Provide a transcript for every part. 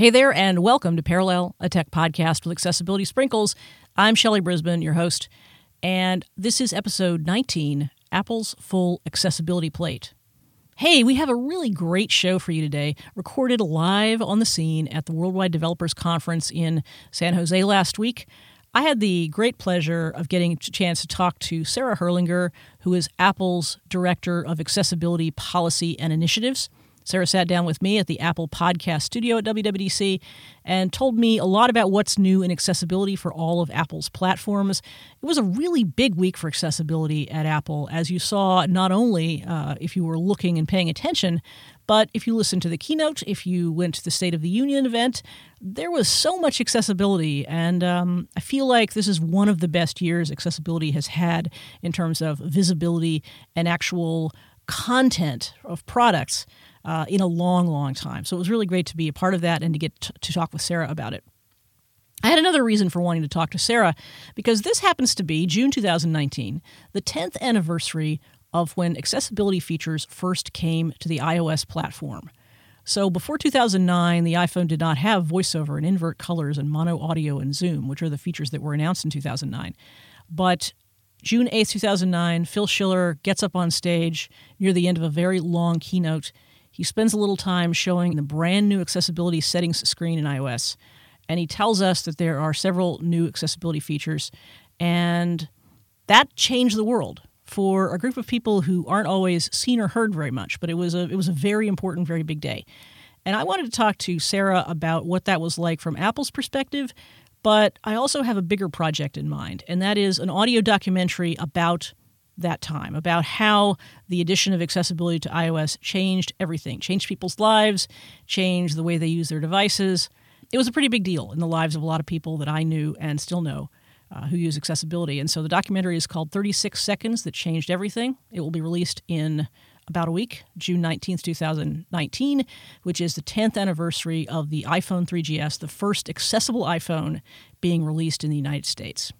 Hey there, and welcome to Parallel, a tech podcast with accessibility sprinkles. I'm Shelly Brisbane, your host, and this is episode 19 Apple's Full Accessibility Plate. Hey, we have a really great show for you today, recorded live on the scene at the Worldwide Developers Conference in San Jose last week. I had the great pleasure of getting a chance to talk to Sarah Herrlinger, who is Apple's Director of Accessibility Policy and Initiatives. Sarah sat down with me at the Apple Podcast Studio at WWDC and told me a lot about what's new in accessibility for all of Apple's platforms. It was a really big week for accessibility at Apple, as you saw not only uh, if you were looking and paying attention, but if you listened to the keynote, if you went to the State of the Union event, there was so much accessibility. And um, I feel like this is one of the best years accessibility has had in terms of visibility and actual content of products uh, in a long, long time. So it was really great to be a part of that and to get t- to talk with Sarah about it. I had another reason for wanting to talk to Sarah because this happens to be June 2019, the 10th anniversary of when accessibility features first came to the iOS platform. So before 2009, the iPhone did not have voiceover and invert colors and mono audio and zoom, which are the features that were announced in 2009. But June 8th, 2009, Phil Schiller gets up on stage near the end of a very long keynote he spends a little time showing the brand new accessibility settings screen in iOS. And he tells us that there are several new accessibility features. And that changed the world for a group of people who aren't always seen or heard very much. But it was a, it was a very important, very big day. And I wanted to talk to Sarah about what that was like from Apple's perspective. But I also have a bigger project in mind, and that is an audio documentary about that time about how the addition of accessibility to iOS changed everything, changed people's lives, changed the way they use their devices. It was a pretty big deal in the lives of a lot of people that I knew and still know uh, who use accessibility. And so the documentary is called 36 Seconds That Changed Everything. It will be released in about a week, June 19th, 2019, which is the 10th anniversary of the iPhone 3GS, the first accessible iPhone being released in the United States.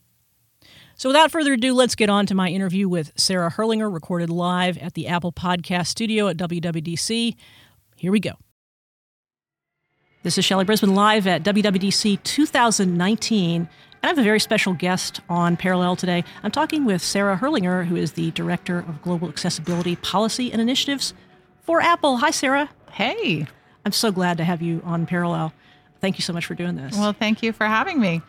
So, without further ado, let's get on to my interview with Sarah Herrlinger, recorded live at the Apple Podcast Studio at WWDC. Here we go. This is Shelly Brisbane live at WWDC 2019. And I have a very special guest on Parallel today. I'm talking with Sarah Herrlinger, who is the Director of Global Accessibility Policy and Initiatives for Apple. Hi, Sarah. Hey. I'm so glad to have you on Parallel. Thank you so much for doing this. Well, thank you for having me.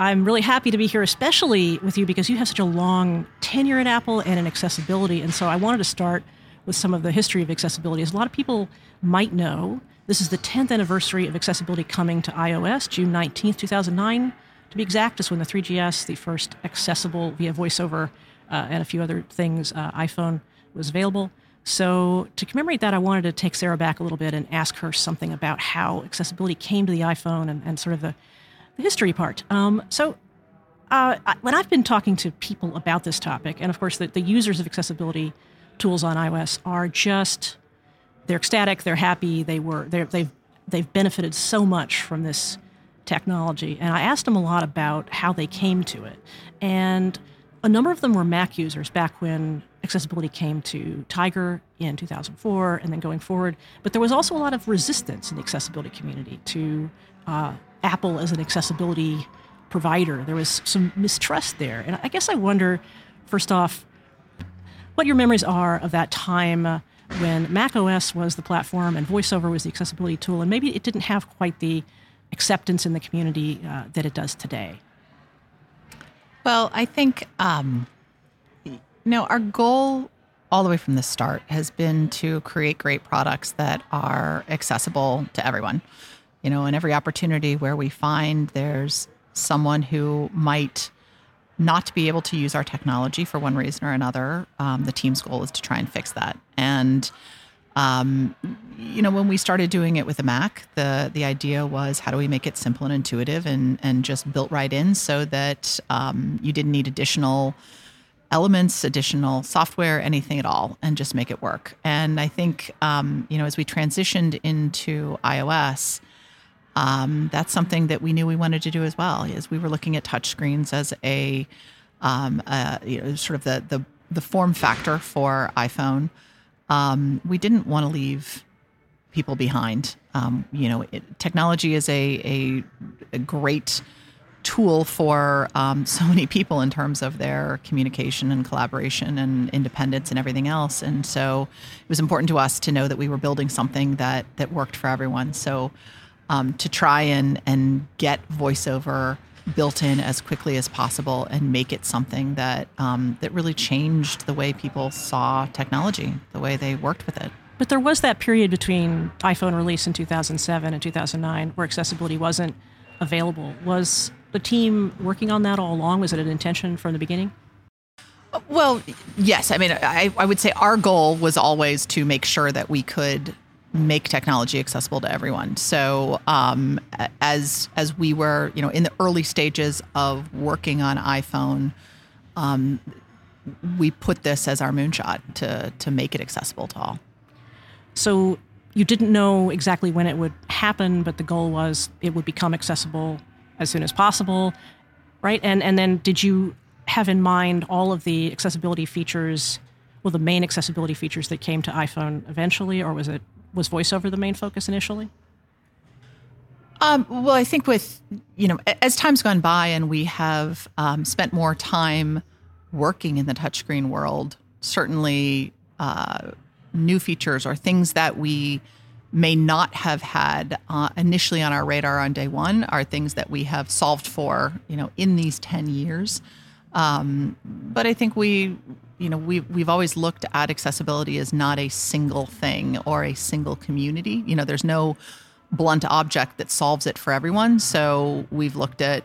I'm really happy to be here, especially with you because you have such a long tenure at Apple and in accessibility. And so I wanted to start with some of the history of accessibility. As a lot of people might know, this is the 10th anniversary of accessibility coming to iOS, June 19th, 2009. To be exact, is when the 3GS, the first accessible via voiceover uh, and a few other things, uh, iPhone was available. So, to commemorate that, I wanted to take Sarah back a little bit and ask her something about how accessibility came to the iPhone and, and sort of the the history part. Um, so, uh, when I've been talking to people about this topic, and of course, the, the users of accessibility tools on iOS are just they're ecstatic, they're happy, they were they they've they've benefited so much from this technology. And I asked them a lot about how they came to it, and a number of them were Mac users back when accessibility came to Tiger in 2004 and then going forward. But there was also a lot of resistance in the accessibility community to uh, Apple as an accessibility provider. There was some mistrust there. And I guess I wonder, first off, what your memories are of that time uh, when Mac OS was the platform and VoiceOver was the accessibility tool, and maybe it didn't have quite the acceptance in the community uh, that it does today. Well, I think, um, you know, our goal all the way from the start has been to create great products that are accessible to everyone you know, in every opportunity where we find there's someone who might not be able to use our technology for one reason or another, um, the team's goal is to try and fix that. And um, you know, when we started doing it with the Mac, the the idea was how do we make it simple and intuitive and and just built right in so that um, you didn't need additional elements, additional software, anything at all, and just make it work. And I think um, you know, as we transitioned into iOS, um, that's something that we knew we wanted to do as well. Is we were looking at touchscreens as a, um, you know, sort of the the the form factor for iPhone. Um, we didn't want to leave people behind. Um, you know, it, technology is a, a, a great tool for um, so many people in terms of their communication and collaboration and independence and everything else. And so it was important to us to know that we were building something that that worked for everyone. So um, to try and and get voiceover built in as quickly as possible and make it something that um, that really changed the way people saw technology, the way they worked with it. But there was that period between iPhone release in 2007 and 2009 where accessibility wasn't available. Was the team working on that all along? Was it an intention from the beginning? Well, yes. I mean, I, I would say our goal was always to make sure that we could make technology accessible to everyone. So um, as as we were, you know, in the early stages of working on iPhone, um, we put this as our moonshot to to make it accessible to all. So you didn't know exactly when it would happen, but the goal was it would become accessible as soon as possible, right? And and then did you have in mind all of the accessibility features, well, the main accessibility features that came to iPhone eventually, or was it was VoiceOver the main focus initially? Um, well, I think with you know as time's gone by and we have um, spent more time working in the touchscreen world, certainly uh, new features or things that we may not have had uh, initially on our radar on day one are things that we have solved for, you know, in these 10 years. Um, but I think we, you know, we've, we've always looked at accessibility as not a single thing or a single community. You know, there's no blunt object that solves it for everyone. So we've looked at,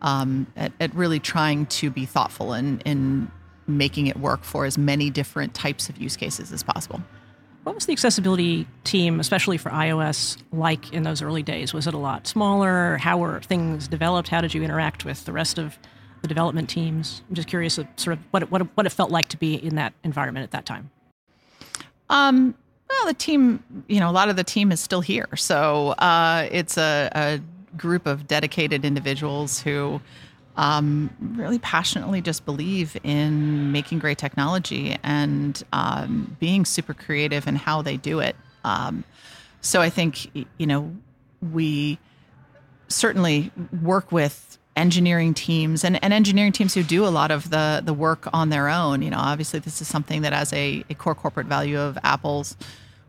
um, at, at really trying to be thoughtful in, in making it work for as many different types of use cases as possible. What was the accessibility team, especially for iOS, like in those early days? Was it a lot smaller? How were things developed? How did you interact with the rest of the development teams? I'm just curious, sort of what it, what it, what it felt like to be in that environment at that time. Um, well, the team, you know, a lot of the team is still here, so uh, it's a, a group of dedicated individuals who um, really passionately just believe in making great technology and um, being super creative in how they do it. Um, so I think, you know, we certainly work with engineering teams and, and engineering teams who do a lot of the, the work on their own. You know, obviously, this is something that, as a, a core corporate value of Apple's,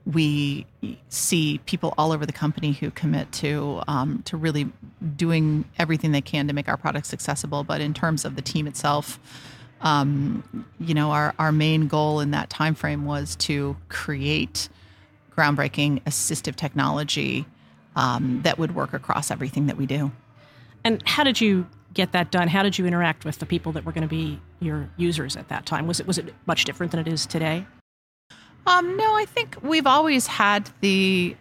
we see people all over the company who commit to um, to really doing everything they can to make our products accessible. But in terms of the team itself, um, you know, our, our main goal in that time frame was to create groundbreaking assistive technology um, that would work across everything that we do. And how did you get that done? How did you interact with the people that were going to be your users at that time? Was it was it much different than it is today? Um, no, I think we've always had the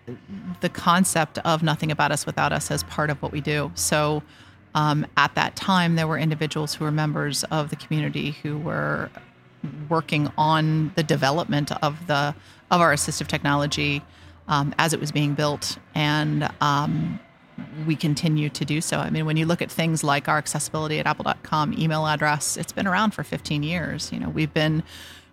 the concept of nothing about us without us as part of what we do. So um, at that time, there were individuals who were members of the community who were working on the development of the of our assistive technology um, as it was being built, and um, we continue to do so. I mean, when you look at things like our accessibility at apple.com email address, it's been around for 15 years. You know, we've been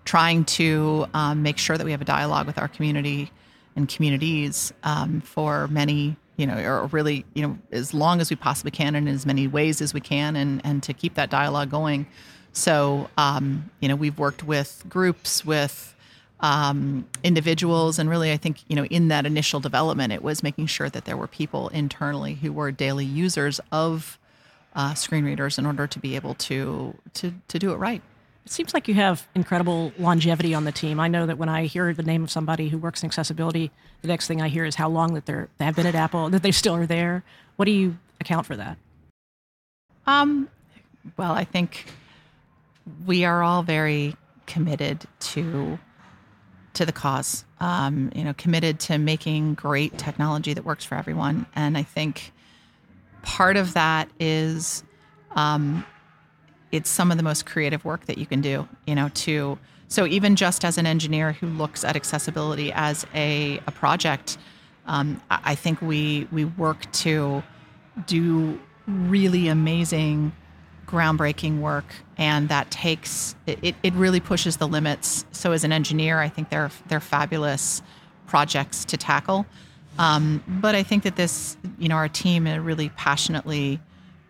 trying to um, make sure that we have a dialogue with our community and communities um, for many, you know, or really, you know, as long as we possibly can and in as many ways as we can, and and to keep that dialogue going. So, um, you know, we've worked with groups, with um, individuals, and really, I think, you know, in that initial development, it was making sure that there were people internally who were daily users of uh, screen readers in order to be able to to to do it right. It seems like you have incredible longevity on the team. I know that when I hear the name of somebody who works in accessibility, the next thing I hear is how long that they're they have been at Apple, that they still are there. What do you account for that? Um, well, I think we are all very committed to to the cause. Um, you know, committed to making great technology that works for everyone, and I think part of that is um, it's some of the most creative work that you can do, you know, to so even just as an engineer who looks at accessibility as a, a project, um, I think we we work to do really amazing, groundbreaking work, and that takes it, it really pushes the limits. So as an engineer, I think they're they're fabulous projects to tackle. Um, but I think that this, you know, our team really passionately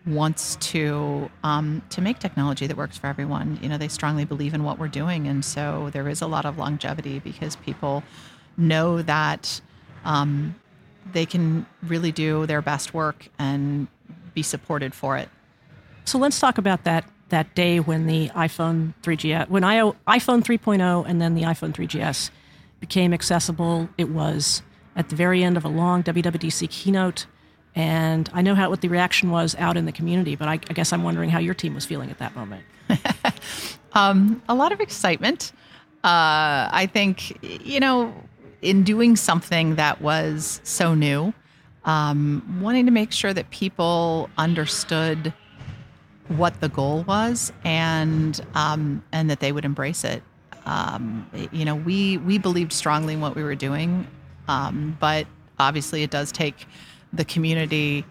wants to um, to make technology that works for everyone. You know, they strongly believe in what we're doing, and so there is a lot of longevity because people know that um, they can really do their best work and be supported for it. So let's talk about that that day when the iPhone 3GS, when I, iPhone 3.0 and then the iPhone 3GS became accessible. It was at the very end of a long WWDC keynote. And I know how what the reaction was out in the community, but I, I guess I'm wondering how your team was feeling at that moment. um, a lot of excitement. Uh, I think, you know, in doing something that was so new, um, wanting to make sure that people understood what the goal was and um, and that they would embrace it. Um, you know, we we believed strongly in what we were doing, um, but obviously it does take the community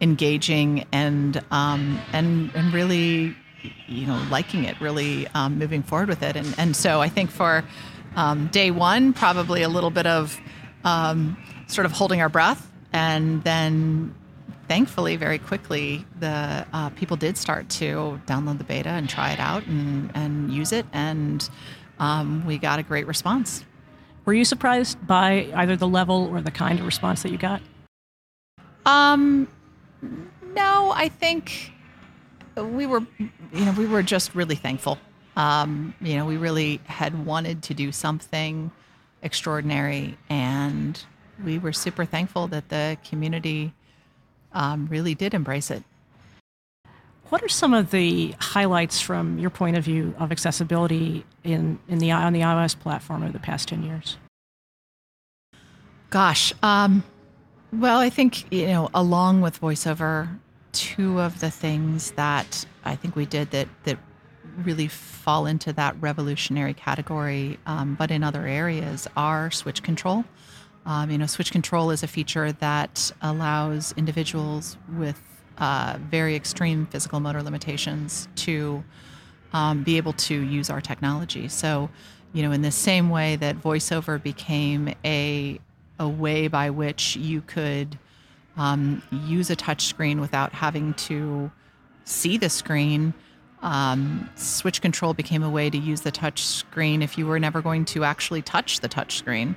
engaging and um, and and really you know liking it, really um, moving forward with it, and and so I think for um, day one, probably a little bit of sort of holding our breath, and then thankfully, very quickly, the uh, people did start to download the beta and try it out and, and use it, and um, we got a great response. Were you surprised by either the level or the kind of response that you got? Um, no, I think we were, you know, we were just really thankful. Um, you know, we really had wanted to do something extraordinary, and we were super thankful that the community um, really did embrace it. What are some of the highlights from your point of view of accessibility in, in the on the iOS platform over the past ten years? Gosh, um, well, I think you know, along with voiceover, two of the things that I think we did that that really fall into that revolutionary category, um, but in other areas, are switch control. Um, you know, switch control is a feature that allows individuals with uh, very extreme physical motor limitations to um, be able to use our technology. So, you know, in the same way that voiceover became a a way by which you could um, use a touch screen without having to see the screen. Um, switch control became a way to use the touch screen if you were never going to actually touch the touch screen.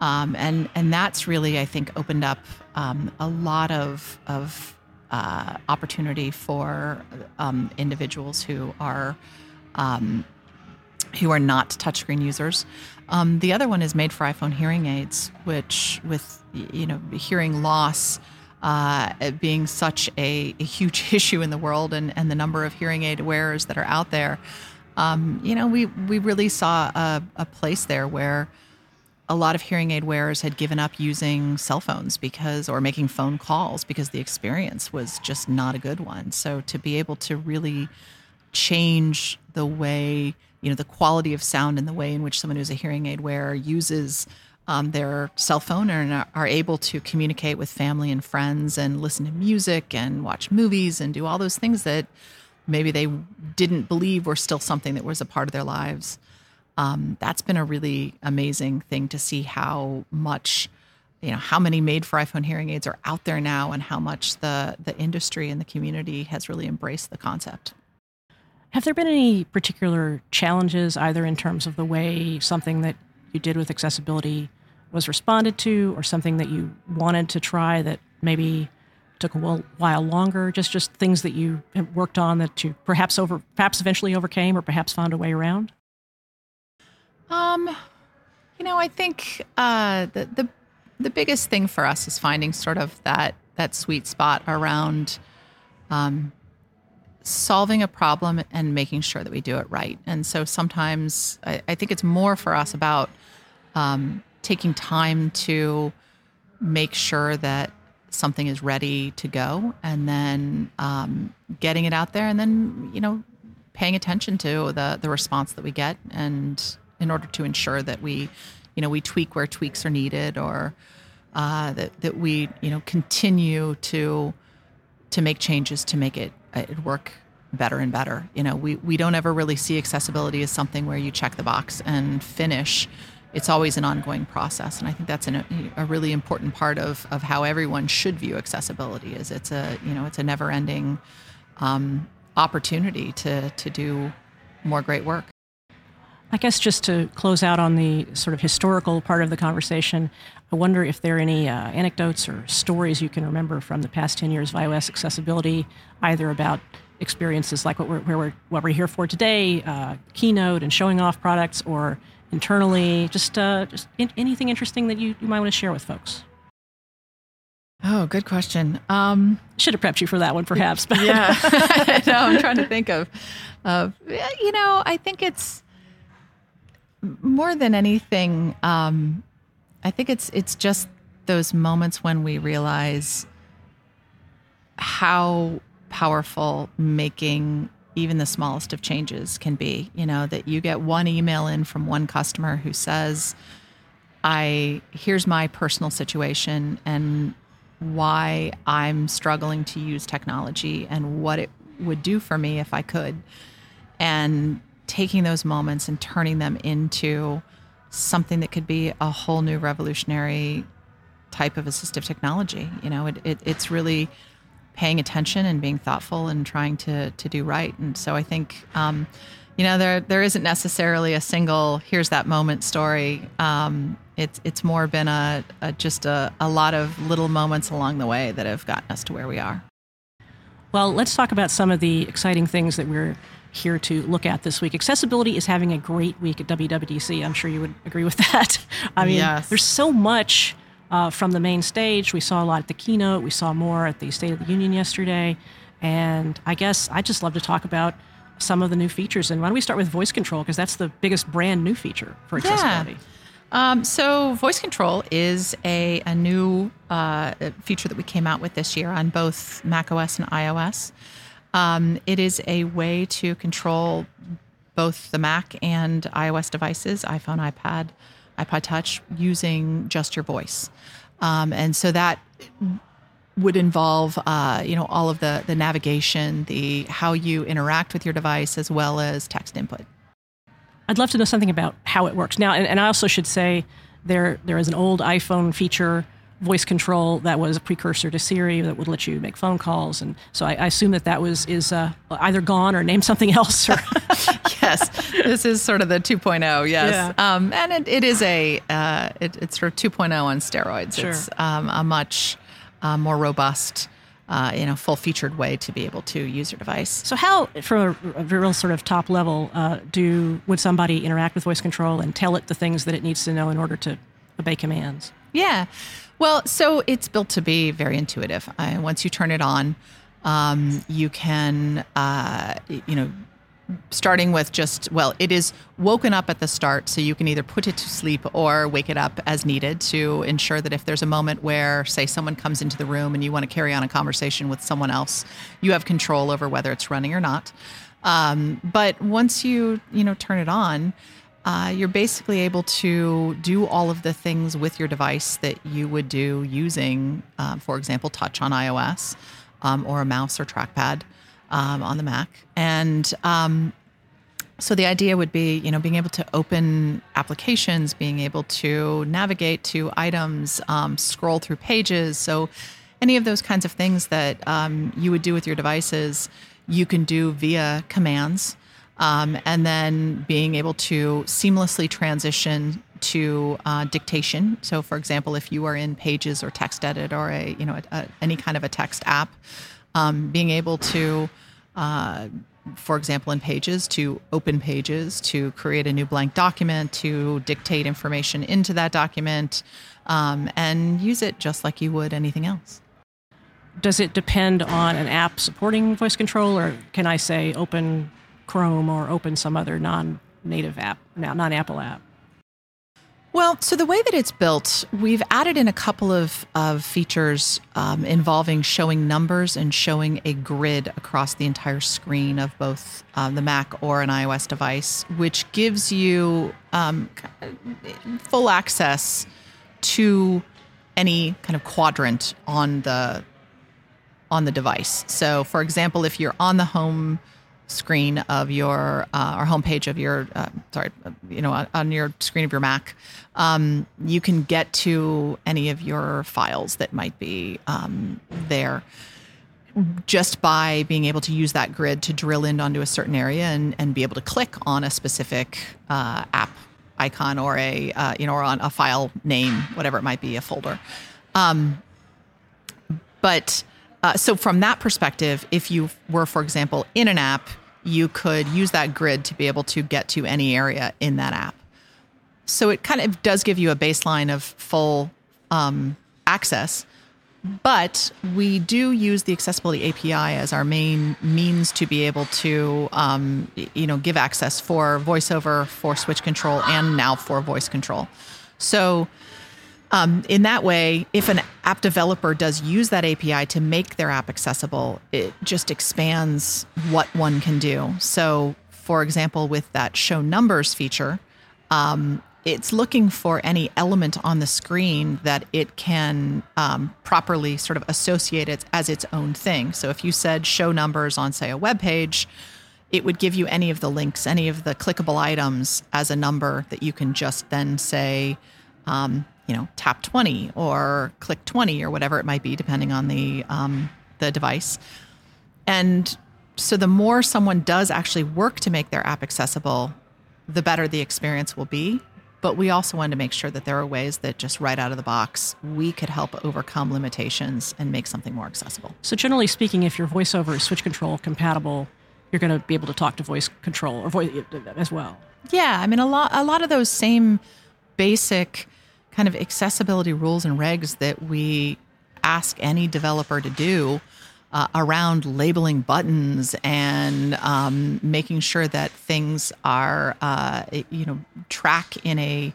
Um, and and that's really I think opened up um, a lot of of uh, opportunity for um, individuals who are um, who are not touchscreen users. Um, the other one is made for iPhone hearing aids, which with you know hearing loss. Uh, being such a, a, huge issue in the world and, and the number of hearing aid wearers that are out there, um, you know, we, we really saw a, a place there where a lot of hearing aid wearers had given up using cell phones because or making phone calls because the experience was just not a good one. So to be able to really change the way you know the quality of sound and the way in which someone who's a hearing aid wearer uses um, their cell phone and are able to communicate with family and friends and listen to music and watch movies and do all those things that maybe they didn't believe were still something that was a part of their lives um, that's been a really amazing thing to see how much you know how many made for iphone hearing aids are out there now and how much the the industry and the community has really embraced the concept. Have there been any particular challenges either in terms of the way something that you did with accessibility was responded to or something that you wanted to try that maybe took a while longer? Just just things that you worked on that you perhaps over perhaps eventually overcame or perhaps found a way around um, you know, I think uh, the the the biggest thing for us is finding sort of that that sweet spot around um, solving a problem and making sure that we do it right. And so sometimes I, I think it's more for us about um, taking time to make sure that something is ready to go and then um, getting it out there and then you know paying attention to the the response that we get and in order to ensure that we, you know, we tweak where tweaks are needed or uh, that, that we, you know, continue to to make changes to make it, uh, it work better and better. You know, we, we don't ever really see accessibility as something where you check the box and finish. it's always an ongoing process. And I think that's an, a really important part of, of how everyone should view accessibility is it's a, you know, it's a never ending um, opportunity to, to do more great work. I guess just to close out on the sort of historical part of the conversation, I wonder if there are any uh, anecdotes or stories you can remember from the past 10 years of iOS accessibility, either about experiences like what we're, we're what we're here for today, uh, keynote and showing off products, or internally, just, uh, just in, anything interesting that you, you might want to share with folks. Oh, good question. Um, Should have prepped you for that one, perhaps. But yeah, no, I'm trying to think of, of, you know, I think it's more than anything. Um, I think it's it's just those moments when we realize how powerful making even the smallest of changes can be. You know, that you get one email in from one customer who says, I here's my personal situation and why I'm struggling to use technology and what it would do for me if I could. And taking those moments and turning them into something that could be a whole new revolutionary type of assistive technology. You know, it, it, it's really paying attention and being thoughtful and trying to to do right. And so I think, um, you know, there there isn't necessarily a single here's that moment story. Um, it's it's more been a, a just a, a lot of little moments along the way that have gotten us to where we are. Well, let's talk about some of the exciting things that we're here to look at this week. Accessibility is having a great week at WWDC. I'm sure you would agree with that. I mean, yes. there's so much uh, from the main stage. We saw a lot at the keynote. We saw more at the State of the Union yesterday. And I guess I just love to talk about some of the new features. And why don't we start with voice control? Because that's the biggest brand new feature for accessibility. Yeah. Um, so, voice control is a, a new uh, feature that we came out with this year on both macOS and iOS. Um, it is a way to control both the Mac and iOS devices, iPhone, iPad, iPod Touch, using just your voice. Um, and so that would involve, uh, you know, all of the the navigation, the how you interact with your device, as well as text input. I'd love to know something about how it works now, and, and I also should say there there is an old iPhone feature voice control that was a precursor to Siri that would let you make phone calls, and so I, I assume that that was is uh, either gone or named something else. Or yes, this is sort of the 2.0. Yes, yeah. um, and it, it is a uh, it, it's sort of 2.0 on steroids. Sure. It's um, a much uh, more robust. Uh, you know, full featured way to be able to use your device. So, how, from a, a real sort of top level, uh, do would somebody interact with voice control and tell it the things that it needs to know in order to obey commands? Yeah, well, so it's built to be very intuitive. Uh, once you turn it on, um, you can, uh, you know, starting with just, well, it is woken up at the start, so you can either put it to sleep or wake it up as needed to ensure that if there's a moment where, say, someone comes into the room and you want to carry on a conversation with someone else, you have control over whether it's running or not. Um, but once you, you know, turn it on, uh, you're basically able to do all of the things with your device that you would do using, uh, for example, touch on iOS um, or a mouse or trackpad um, on the Mac. And um, so the idea would be, you know, being able to open applications, being able to navigate to items, um, scroll through pages. So any of those kinds of things that um, you would do with your devices, you can do via commands. Um, and then being able to seamlessly transition to uh, dictation. So, for example, if you are in Pages or TextEdit or a you know a, a, any kind of a text app, um, being able to uh, for example, in Pages, to open Pages, to create a new blank document, to dictate information into that document, um, and use it just like you would anything else. Does it depend on an app supporting voice control, or can I say open Chrome or open some other non-native app, non-Apple app? Well, so the way that it's built, we've added in a couple of, of features um, involving showing numbers and showing a grid across the entire screen of both um, the Mac or an iOS device, which gives you um, full access to any kind of quadrant on the on the device. So, for example, if you're on the home screen of your uh, or homepage of your uh, sorry you know on, your screen of your mac um, you can get to any of your files that might be um, there just by being able to use that grid to drill in onto a certain area and, and be able to click on a specific uh, app icon or a uh, you know or on a file name whatever it might be a folder. Um, but uh, so, from that perspective, if you were, for example, in an app, you could use that grid to be able to get to any area in that app. So, it kind of does give you a baseline of full um, access. But we do use the accessibility API as our main means to be able to, um, you know, give access for VoiceOver, for switch control, and now for voice control. So um, in that way, if an app developer does use that API to make their app accessible, it just expands what one can do. So, for example, with that show numbers feature, um, it's looking for any element on the screen that it can um, properly sort of associate it as its own thing. So, if you said show numbers on, say, a web page, it would give you any of the links, any of the clickable items as a number that you can just then say, um, you know, tap 20 or click 20 or whatever it might be, depending on the, um, the device. And so the more someone does actually work to make their app accessible, the better the experience will be. But we also want to make sure that there are ways that just right out of the box, we could help overcome limitations and make something more accessible. So, generally speaking, if your voiceover is switch control compatible, you're going to be able to talk to voice control or voice as well. Yeah, I mean a lot a lot of those same basic kind of accessibility rules and regs that we ask any developer to do uh, around labeling buttons and um, making sure that things are, uh, you know, track in a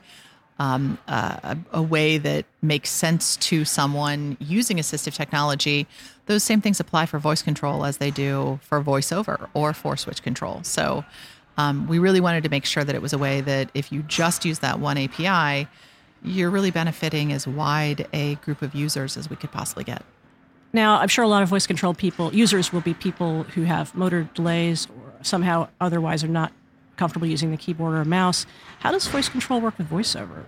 um, uh, a way that makes sense to someone using assistive technology. Those same things apply for voice control as they do for voiceover or for switch control. So um, we really wanted to make sure that it was a way that if you just use that one API, you're really benefiting as wide a group of users as we could possibly get. Now, I'm sure a lot of voice control people, users will be people who have motor delays or somehow otherwise are not comfortable using the keyboard or mouse. How does voice control work with VoiceOver?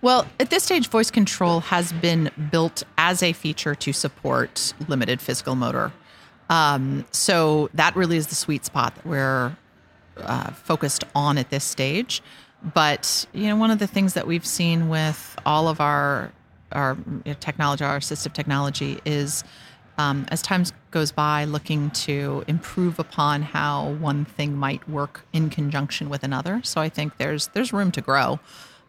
Well, at this stage, voice control has been built as a feature to support limited physical motor. Um, so that really is the sweet spot that we're uh, focused on at this stage. But you know, one of the things that we've seen with all of our our technology, our assistive technology, is um, as time goes by, looking to improve upon how one thing might work in conjunction with another. So I think there's there's room to grow.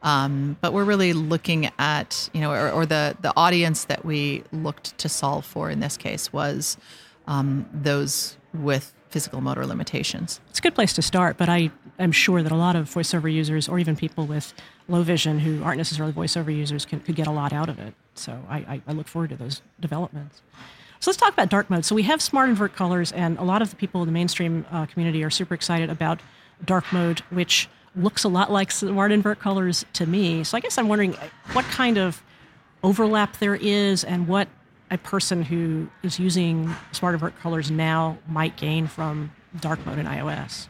Um, but we're really looking at you know, or, or, the the audience that we looked to solve for in this case was um, those with physical motor limitations. It's a good place to start, but I am sure that a lot of voiceover users, or even people with low vision who aren't necessarily voiceover users, can, could get a lot out of it. So I, I, look forward to those developments. So let's talk about dark mode. So we have smart invert colors, and a lot of the people in the mainstream uh, community are super excited about dark mode, which looks a lot like smart invert colors to me. So I guess I'm wondering what kind of overlap there is and what a person who is using smart invert colors now might gain from dark mode in iOS?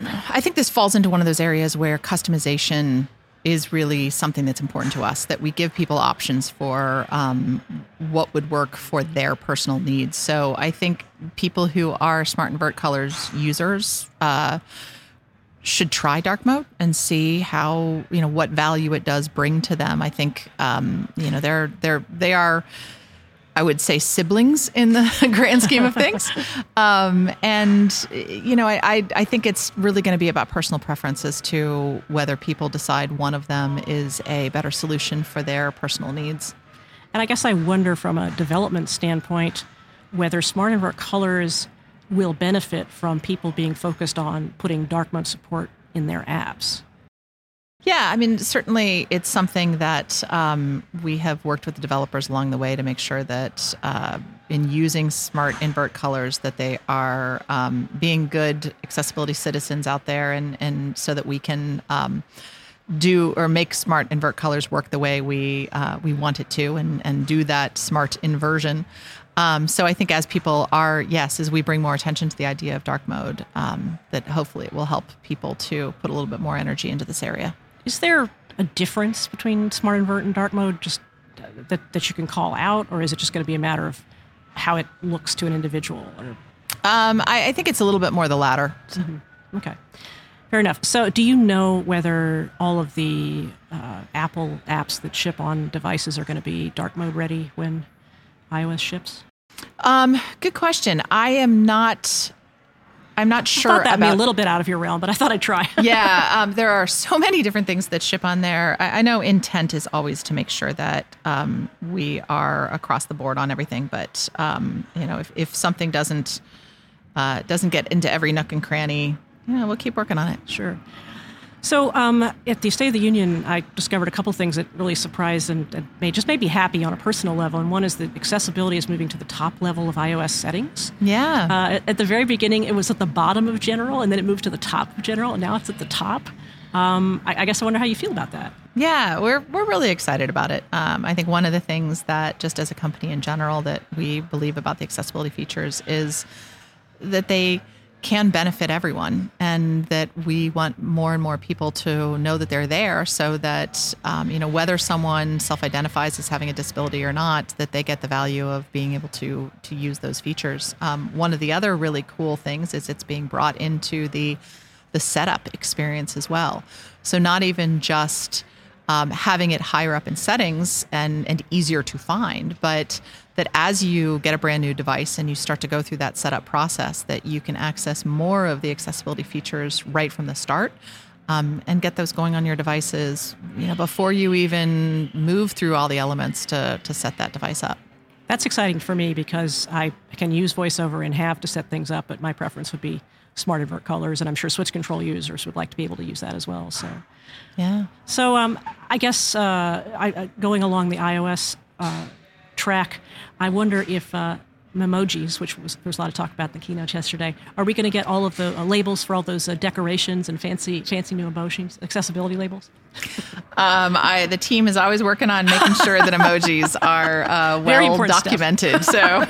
I think this falls into one of those areas where customization is really something that's important to us that we give people options for um, what would work for their personal needs. So I think people who are Smart Invert Colors users uh, should try dark mode and see how you know what value it does bring to them. I think um, you know they're they're they are. I would say siblings in the grand scheme of things, um, and you know I, I, I think it's really going to be about personal preferences to whether people decide one of them is a better solution for their personal needs. And I guess I wonder from a development standpoint whether smart invert colors will benefit from people being focused on putting dark mode support in their apps. Yeah, I mean, certainly it's something that um, we have worked with the developers along the way to make sure that uh, in using smart invert colors that they are um, being good accessibility citizens out there and, and so that we can um, do or make smart invert colors work the way we uh, we want it to, and and do that smart inversion. Um, so I think as people are yes, as we bring more attention to the idea of dark mode, um, that hopefully it will help people to put a little bit more energy into this area. Is there a difference between smart invert and dark mode, just uh, that that you can call out, or is it just going to be a matter of how it looks to an individual? Or um, I, I, think it's a little bit more the latter. Mm-hmm. Okay. Fair enough. So, do you know whether all of the uh, Apple apps that ship on devices are going to be dark mode ready when iOS ships? Um, good question. I am not. I'm not sure. I thought that'd about, be a little bit out of your realm, but I thought I'd try. yeah, um, there are so many different things that ship on there. I, I know intent is always to make sure that um, we are across the board on everything, but um, you know, if, if something doesn't uh, doesn't get into every nook and cranny, yeah, we'll keep working on it. Sure. So um, at the State of the Union, I discovered a couple things that really surprised and, and made, just made me happy on a personal level. And one is that accessibility is moving to the top level of iOS settings. Yeah. Uh, at, at, the very beginning, it was at the bottom of general, and then it moved to the top of general, and now it's at the top. Um, I, I, guess I wonder how you feel about that. Yeah, we're we're really excited about it. Um, I think one of the things that just as a company in general that we believe about the accessibility features is that they can benefit everyone, and that we want more and more people to know that they're there, so that um, you know whether someone self-identifies as having a disability or not, that they get the value of being able to to use those features. Um, one of the other really cool things is it's being brought into the the setup experience as well. So not even just um, having it higher up in settings and and easier to find, but that as you get a brand new device and you start to go through that setup process, that you can access more of the accessibility features right from the start. Um, and get those going on your devices, you know, before you even move through all the elements to to set that device up. That's exciting for me because I can use VoiceOver and have to set things up, but my preference would be smart invert colors, and I'm sure switch control users would like to be able to use that as well. So, yeah. So, um, I guess uh, I, going along the iOS uh, track, I wonder if uh, Memojis, which was there was a lot of talk about in the keynote yesterday, are we going to get all of the uh, labels for all those uh, decorations and fancy fancy new emojis, accessibility labels? Um, I, the team is always working on making sure that emojis are uh, well documented. so,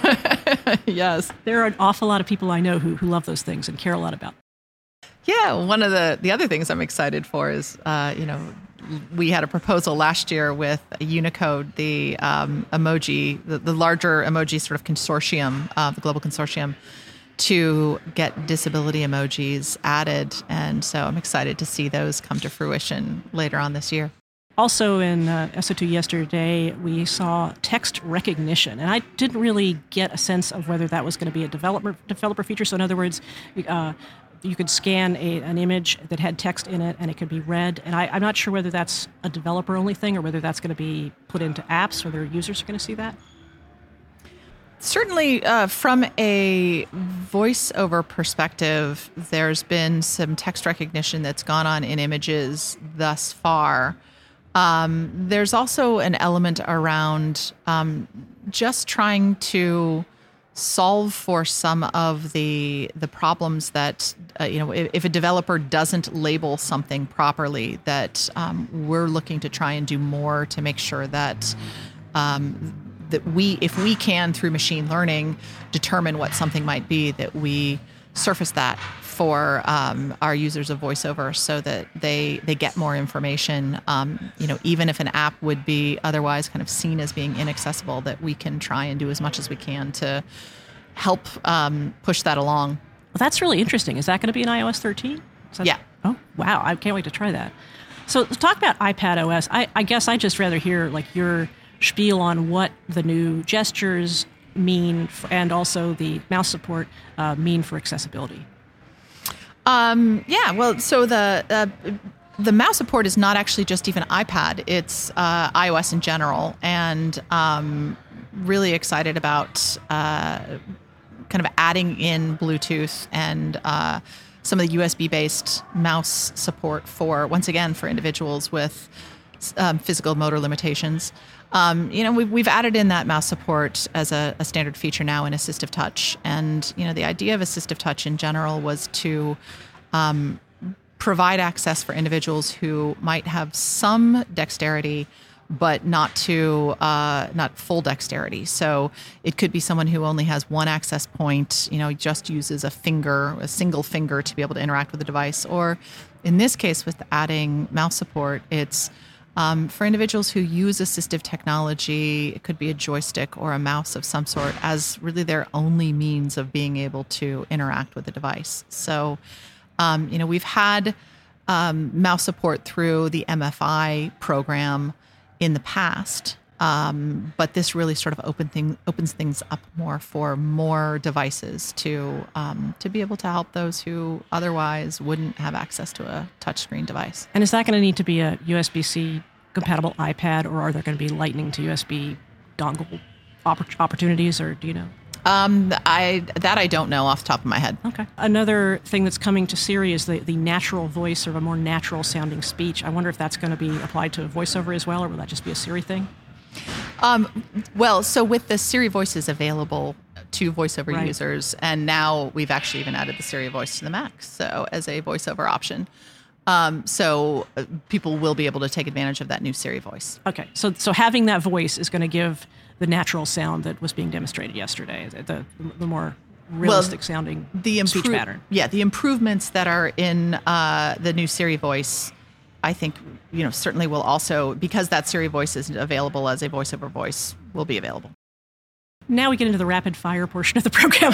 yes, there are an awful lot of people I know who who love those things and care a lot about. Them. Yeah, one of the the other things I'm excited for is uh, you know we had a proposal last year with Unicode, the um, emoji, the, the, larger emoji sort of consortium, uh, the global consortium, to get disability emojis added. And so I'm excited to see those come to fruition later on this year. Also, in uh, SOTU yesterday, we saw text recognition, and I didn't really get a sense of whether that was going to be a developer developer feature. So, in other words, uh, you could scan a, an image that had text in it and it could be read. And I, am not sure whether that's a developer only thing or whether that's going to be put into apps their users are going to see that. Certainly, uh, from a voiceover perspective, there's been some text recognition that's gone on in images thus far. Um, there's also an element around um, just trying to solve for some of the the problems that uh, you know if, if, a developer doesn't label something properly that um, we're looking to try and do more to make sure that um, that we if we can through machine learning determine what something might be that we surface that for um, our users of voiceover so that they they get more information. Um, you know even if an app would be otherwise kind of seen as being inaccessible that we can try and do as much as we can to help um, push that along. Well that's really interesting. Is that going to be in ios 13 yeah. Oh wow. I can't wait to try that. So talk about ipad os I, I guess i just rather hear like your spiel on what the new gestures mean for, and also the mouse support uh, mean for accessibility um, yeah, well, so the uh, the mouse support is not actually just even iPad; it's uh, iOS in general, and um, really excited about uh, kind of adding in Bluetooth and uh, some of the USB-based mouse support for once again for individuals with um, physical motor limitations. Um, you know, we've, we've added in that mouse support as a, a, standard feature now in assistive touch. And, you know, the idea of assistive touch in general was to um, provide access for individuals who might have some dexterity but not to uh, not full dexterity. So it could be someone who only has one access point, you know, just uses a finger, a single finger to be able to interact with the device. Or in this case, with adding mouse support, it's um, for individuals who use assistive technology, it could be a joystick or a mouse of some sort as really their only means of being able to interact with the device. So, um, you know, we've had um, mouse support through the MFI program in the past. Um, but this really sort of open thing, opens things up more for more devices to um, to be able to help those who otherwise wouldn't have access to a touchscreen device. And is that going to need to be a USB C compatible iPad, or are there going to be Lightning to USB dongle opportunities, or do you know? Um, I that I don't know off the top of my head. Okay. Another thing that's coming to Siri is the, the natural voice or a more natural sounding speech. I wonder if that's going to be applied to voiceover as well, or will that just be a Siri thing? Um, well, so with the Siri voices available to voiceover right. users, and now we've actually even added the Siri voice to the Mac, so as a voiceover option. Um, so uh, people will be able to take advantage of that new Siri voice. Okay, so so having that voice is going to give the natural sound that was being demonstrated yesterday, the, the more realistic well, sounding the impro- speech pattern. Yeah, the improvements that are in uh, the new Siri voice, I think, you know, certainly will also, because that Siri voice isn't available as a voiceover voice, will be available. Now we get into the rapid fire portion of the program.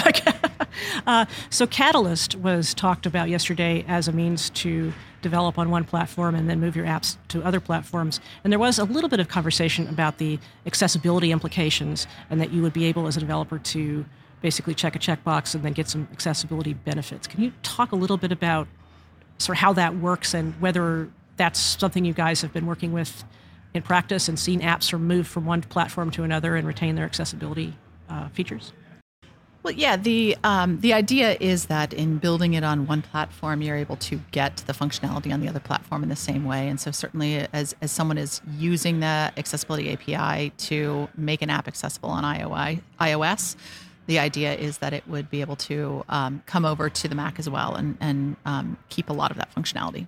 uh, so, Catalyst was talked about yesterday as a means to develop on one platform and then move your apps to other platforms. And there was a little bit of conversation about the accessibility implications and that you would be able as a developer to basically check a checkbox and then get some accessibility benefits. Can you talk a little bit about sort of how that works and whether that's something you guys have been working with in practice and seen apps move from one platform to another and retain their accessibility uh, features? Well, yeah, the um, the idea is that in building it on one platform, you're able to get the functionality on the other platform in the same way. And so, certainly, as as someone is using the accessibility API to make an app accessible on iOS, the idea is that it would be able to um, come over to the Mac as well and and um, keep a lot of that functionality.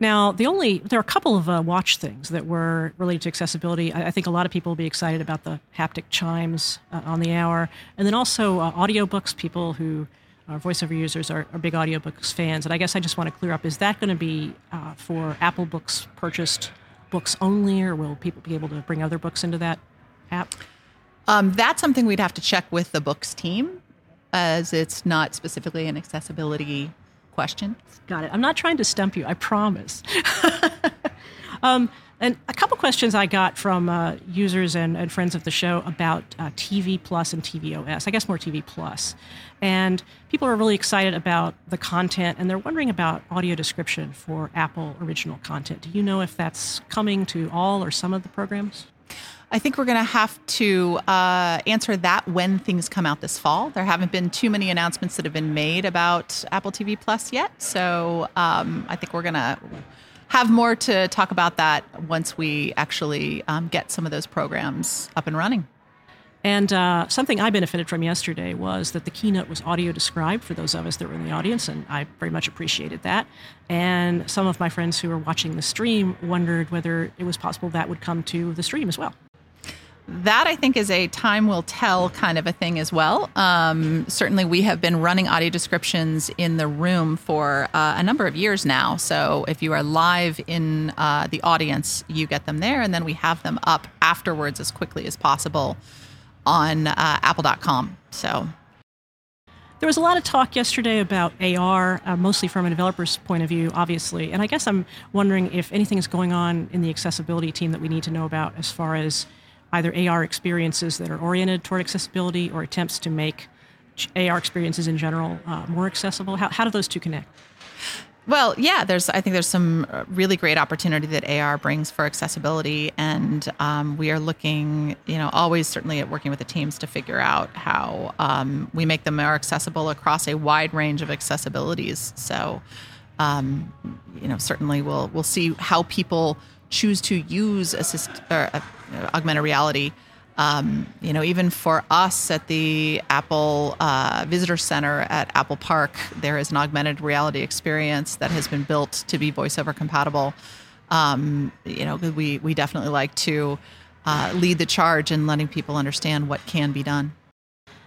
Now, the only there are a couple of uh, watch things that were related to accessibility. I, I, think a lot of people will be excited about the haptic chimes uh, on the hour, and then also uh, audiobooks. People who are voiceover users are, are, big audiobooks fans, and I guess I just want to clear up: is that going to be uh, for Apple Books purchased books only, or will people be able to bring other books into that app? Um, that's something we'd have to check with the books team, as it's not specifically an accessibility question. Got it. I'm not trying to stump you, I promise. um, and a couple questions I got from uh, users and, and, friends of the show about uh, TV Plus and tvOS. I guess more TV Plus. And people are really excited about the content and they're wondering about audio description for Apple original content. Do you know if that's coming to all or some of the programs? I think we're going to have to uh, answer that when things come out this fall. There haven't been too many announcements that have been made about Apple TV Plus yet. So um, I think we're going to have more to talk about that once we actually um, get some of those programs up and running. And uh, something I benefited from yesterday was that the keynote was audio described for those of us that were in the audience, and I very much appreciated that. And some of my friends who were watching the stream wondered whether it was possible that would come to the stream as well that I think is a time will tell kind of a thing as well. Um, certainly, we have been running audio descriptions in the room for uh, a number of years now. So if you are live in uh, the audience, you get them there, and then we have them up afterwards as quickly as possible on uh, Apple.com. So. There was a lot of talk yesterday about AR, uh, mostly from a developer's point of view, obviously. And I guess I'm wondering if anything is going on in the accessibility team that we need to know about as far as either AR experiences that are oriented toward accessibility or attempts to make AR experiences in general uh, more accessible? How, how do those two connect? Well, yeah, there's. I think there's some uh, really great opportunity that AR brings for accessibility, and um, we are looking, you know, always certainly at working with the teams to figure out how um, we make them more accessible across a wide range of accessibilities. So, um, you know, certainly we'll we'll see how people choose to use assist or uh, augmented reality Um, you know, even for us at the Apple uh, Visitor Center at Apple Park, there is an augmented reality experience that has been built to be voiceover compatible. Um, you know, we we definitely like to uh, lead the charge in letting people understand what can be done.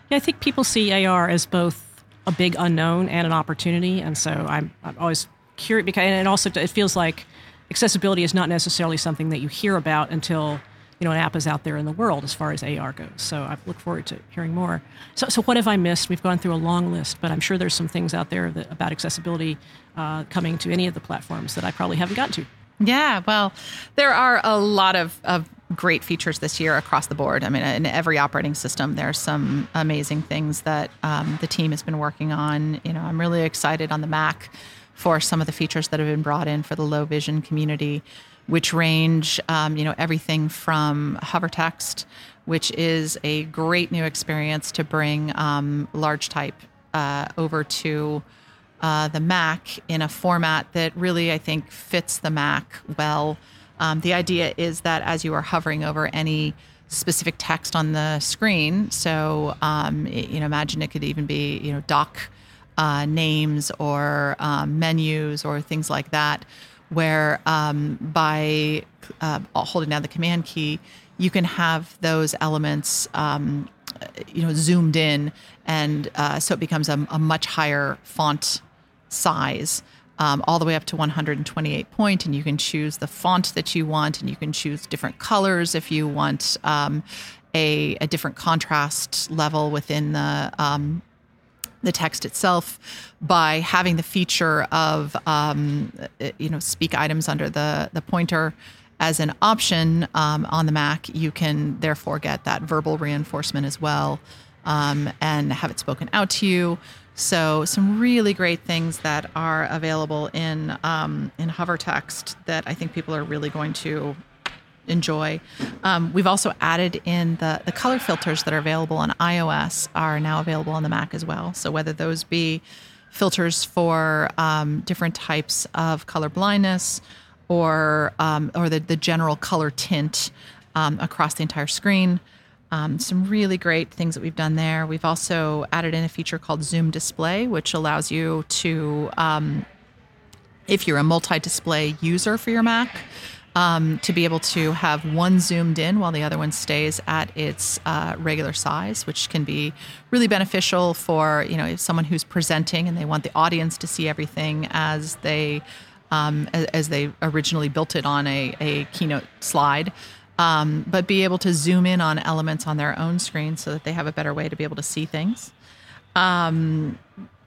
Yeah, I think people see AR as both a big unknown and an opportunity, and so I'm, I'm always curious because and also it feels like accessibility is not necessarily something that you hear about until you know an app is out there in the world as far as AR goes. So I look forward to hearing more. So, so what have I missed? We've gone through a long list, but I'm sure there's some things out there that, about accessibility uh, coming to any of the platforms that I probably haven't gotten to. Yeah, well, there are a lot of, of great features this year across the board. I mean, in every operating system, there are some amazing things that um, the team has been working on. You know, I'm really excited on the Mac for some of the features that have been brought in for the low vision community, which range, um, you know, everything from hover text, which is a great new experience to bring um, large type uh, over to uh, the Mac in a format that really, I think, fits the Mac well. Um, the idea is that as you are hovering over any specific text on the screen, so um, you know, imagine it could even be you know Dock uh, names or um, menus or things like that, where um, by uh, holding down the command key, you can have those elements um, you know zoomed in, and uh, so it becomes a, a much higher font size. Um, all the way up to 128 point, and you can choose the font that you want, and you can choose different colors if you want um, a, a, different contrast level within the um, the text itself by having the feature of um, you know speak items under the the pointer as an option um, on the Mac. You can therefore get that verbal reinforcement as well um, and have it spoken out to you. So some really great things that are available in um, in hover text that I think people are really going to enjoy. Um, we've also added in the the color filters that are available on iOS are now available on the Mac as well. So whether those be filters for um, different types of color blindness or um, or the, the general color tint um, across the entire screen. Um, some really great things that we've done there. We've also added in a feature called Zoom Display, which allows you to, um, if you're a multi display user for your Mac, um, to be able to have one zoomed in while the other one stays at its uh, regular size, which can be really beneficial for you know someone who's presenting and they want the audience to see everything as they um, as, as, they originally built it on a, a keynote slide um, but be able to zoom in on elements on their own screen so that they have a better way to be able to see things. Um,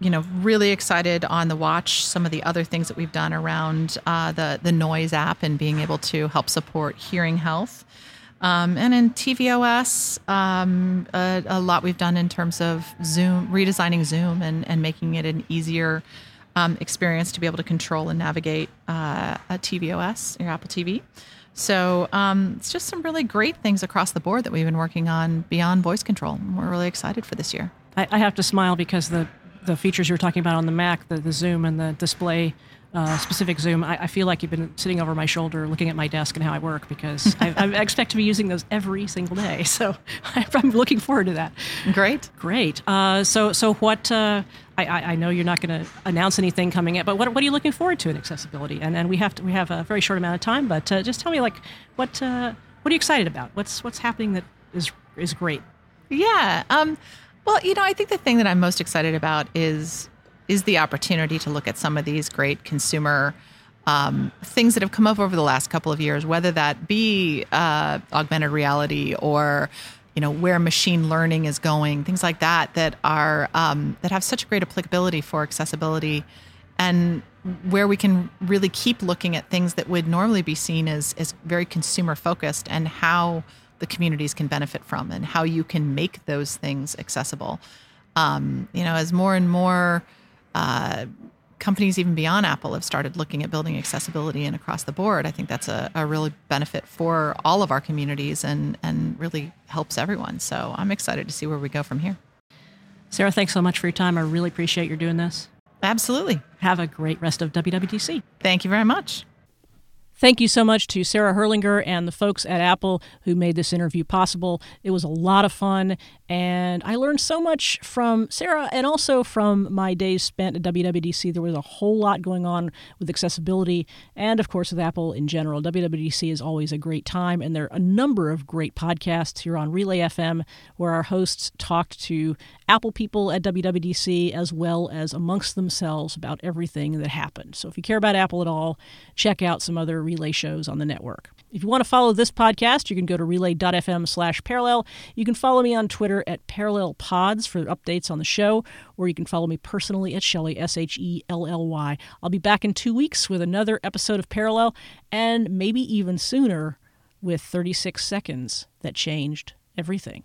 you know, really excited on the watch. Some of the other things that we've done around uh, the the Noise app and being able to help support hearing health. Um, and in tvOS, um, a, a, lot we've done in terms of Zoom, redesigning Zoom and, and making it an easier um, experience to be able to control and navigate uh, a tvOS, your Apple TV. So um, it's just some really great things across the board that we've been working on beyond voice control. We're really excited for this year. I, I have to smile because the the features you're talking about on the Mac, the, the zoom and the display uh, specific Zoom, I, I, feel like you've been sitting over my shoulder looking at my desk and how I work because I, I, expect to be using those every single day. So I'm looking forward to that. Great, great. Uh, so so what? Uh, I, I know you're not going to announce anything coming up, but what, what are you looking forward to in accessibility? And and we have to, we have a very short amount of time, but uh, just tell me like what uh, what are you excited about? What's what's happening that is is great? Yeah. Um, well, you know, I think the thing that I'm most excited about is is the opportunity to look at some of these great consumer um, things that have come up over the last couple of years, whether that be uh, augmented reality or you know where machine learning is going, things like that that are um, that have such great applicability for accessibility, and where we can really keep looking at things that would normally be seen as as very consumer focused and how the communities can benefit from and how you can make those things accessible. Um, you know, as more and more uh, companies even beyond Apple have started looking at building accessibility and across the board. I think that's a, a really benefit for all of our communities and, and really helps everyone. So I'm excited to see where we go from here. Sarah, thanks so much for your time. I really appreciate your doing this. Absolutely. Have a great rest of WWDC. Thank you very much. Thank you so much to Sarah Herrlinger and the folks at Apple who made this interview possible. It was a lot of fun, and I learned so much from Sarah and also from my days spent at WWDC. There was a whole lot going on with accessibility and, of course, with Apple in general. WWDC is always a great time, and there are a number of great podcasts here on Relay FM where our hosts talked to Apple people at WWDC as well as amongst themselves about everything that happened. So if you care about Apple at all, check out some other relay shows on the network. If you want to follow this podcast, you can go to relay.fm slash parallel. You can follow me on Twitter at Parallel Pods for updates on the show, or you can follow me personally at Shelly, S H E L L Y. I'll be back in two weeks with another episode of Parallel, and maybe even sooner with 36 seconds that changed everything.